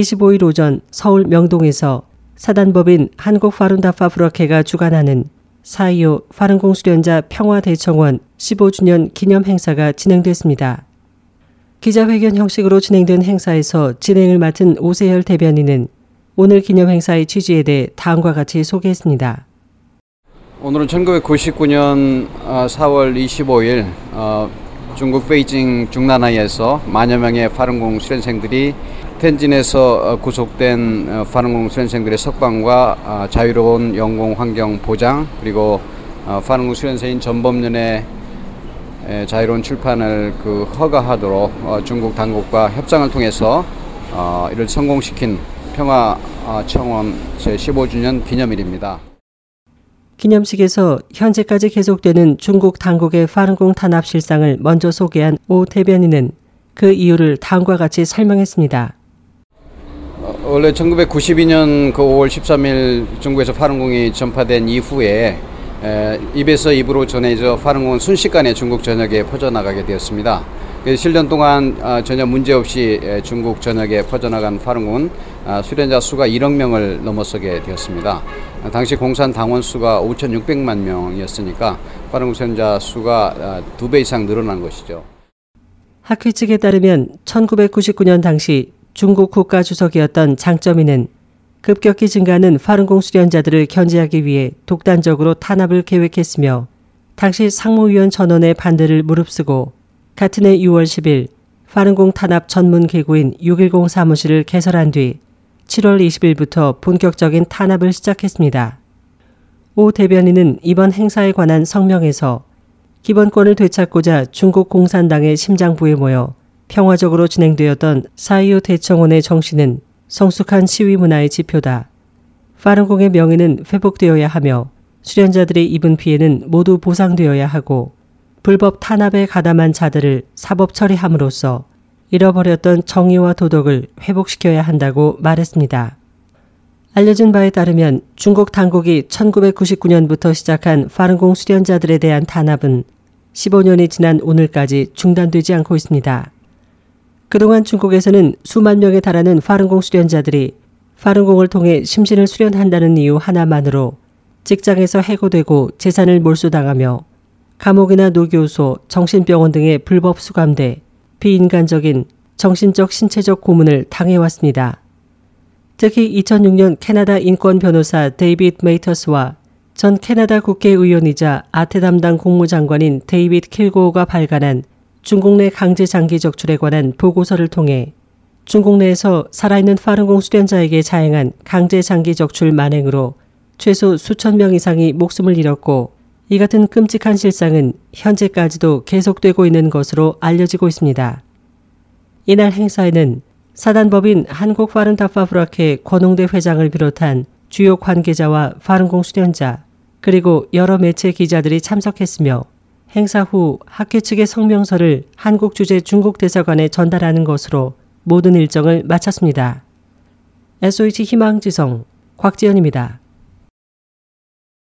25일 오전 서울 명동에서 사단법인 한국파룬다파 브라케가 주관하는 4.25 파룬공 수련자 평화대청원 15주년 기념 행사가 진행됐습니다. 기자회견 형식으로 진행된 행사에서 진행을 맡은 오세열 대변인은 오늘 기념 행사의 취지에 대해 다음과 같이 소개했습니다. 오늘은 1999년 4월 25일 중국 베이징 중난하이에서 만여 명의 파룬공 수련생들이 텐진에서 구속된 파룬공 수련생들의 석방과 자유로운 영공 환경 보장 그리고 파룬공 수련생인 전범년의 자유로운 출판을 그 허가하도록 중국 당국과 협상을 통해서 이를 성공시킨 평화 청원 제 15주년 기념일입니다. 기념식에서 현재까지 계속되는 중국 당국의 파룬공 탄압 실상을 먼저 소개한 오 대변인은 그 이유를 다음과 같이 설명했습니다. 어, 원래 1992년 그 5월 13일 중국에서 파룬공이 전파된 이후에 에, 입에서 입으로 전해져 파룬공은 순식간에 중국 전역에 퍼져나가게 되었습니다. 7년 동안 아, 전혀 문제없이 중국 전역에 퍼져나간 파룬공은 아, 수련자 수가 1억 명을 넘어서게 되었습니다. 당시 공산 당원 수가 5,600만 명이었으니까 파룬공 수련자 수가 2배 아, 이상 늘어난 것이죠. 학회 측에 따르면 1999년 당시 중국 국가 주석이었던 장점이는 급격히 증가하는 파룬공 수련자들을 견제하기 위해 독단적으로 탄압을 계획했으며 당시 상무위원 전원의 반대를 무릅쓰고 같은 해 6월 10일 파른공 탄압 전문 기구인 610 사무실을 개설한 뒤 7월 20일부터 본격적인 탄압을 시작했습니다. 오 대변인은 이번 행사에 관한 성명에서 기본권을 되찾고자 중국 공산당의 심장부에 모여 평화적으로 진행되었던 사이오 대청원의 정신은 성숙한 시위 문화의 지표다. 파른공의 명예는 회복되어야 하며 수련자들의 입은 피해는 모두 보상되어야 하고 불법 탄압에 가담한 자들을 사법 처리함으로써 잃어버렸던 정의와 도덕을 회복시켜야 한다고 말했습니다. 알려진 바에 따르면 중국 당국이 1999년부터 시작한 파른공 수련자들에 대한 탄압은 15년이 지난 오늘까지 중단되지 않고 있습니다. 그동안 중국에서는 수만 명에 달하는 파른공 수련자들이 파른공을 통해 심신을 수련한다는 이유 하나만으로 직장에서 해고되고 재산을 몰수당하며 감옥이나 노교소, 정신병원 등의 불법 수감돼 비인간적인 정신적 신체적 고문을 당해왔습니다. 특히 2006년 캐나다 인권 변호사 데이빗 메이터스와 전 캐나다 국회의원이자 아태 담당 국무장관인 데이빗 킬고가 발간한 중국 내 강제 장기 적출에 관한 보고서를 통해 중국 내에서 살아있는 파룬공 수련자에게 자행한 강제 장기 적출 만행으로 최소 수천 명 이상이 목숨을 잃었고 이 같은 끔찍한 실상은 현재까지도 계속되고 있는 것으로 알려지고 있습니다. 이날 행사에는 사단법인 한국 파른타파브라케 권홍대 회장을 비롯한 주요 관계자와 파른공 수련자 그리고 여러 매체 기자들이 참석했으며 행사 후 학회 측의 성명서를 한국 주재 중국 대사관에 전달하는 것으로 모든 일정을 마쳤습니다. SOH 희망지성 곽지연입니다.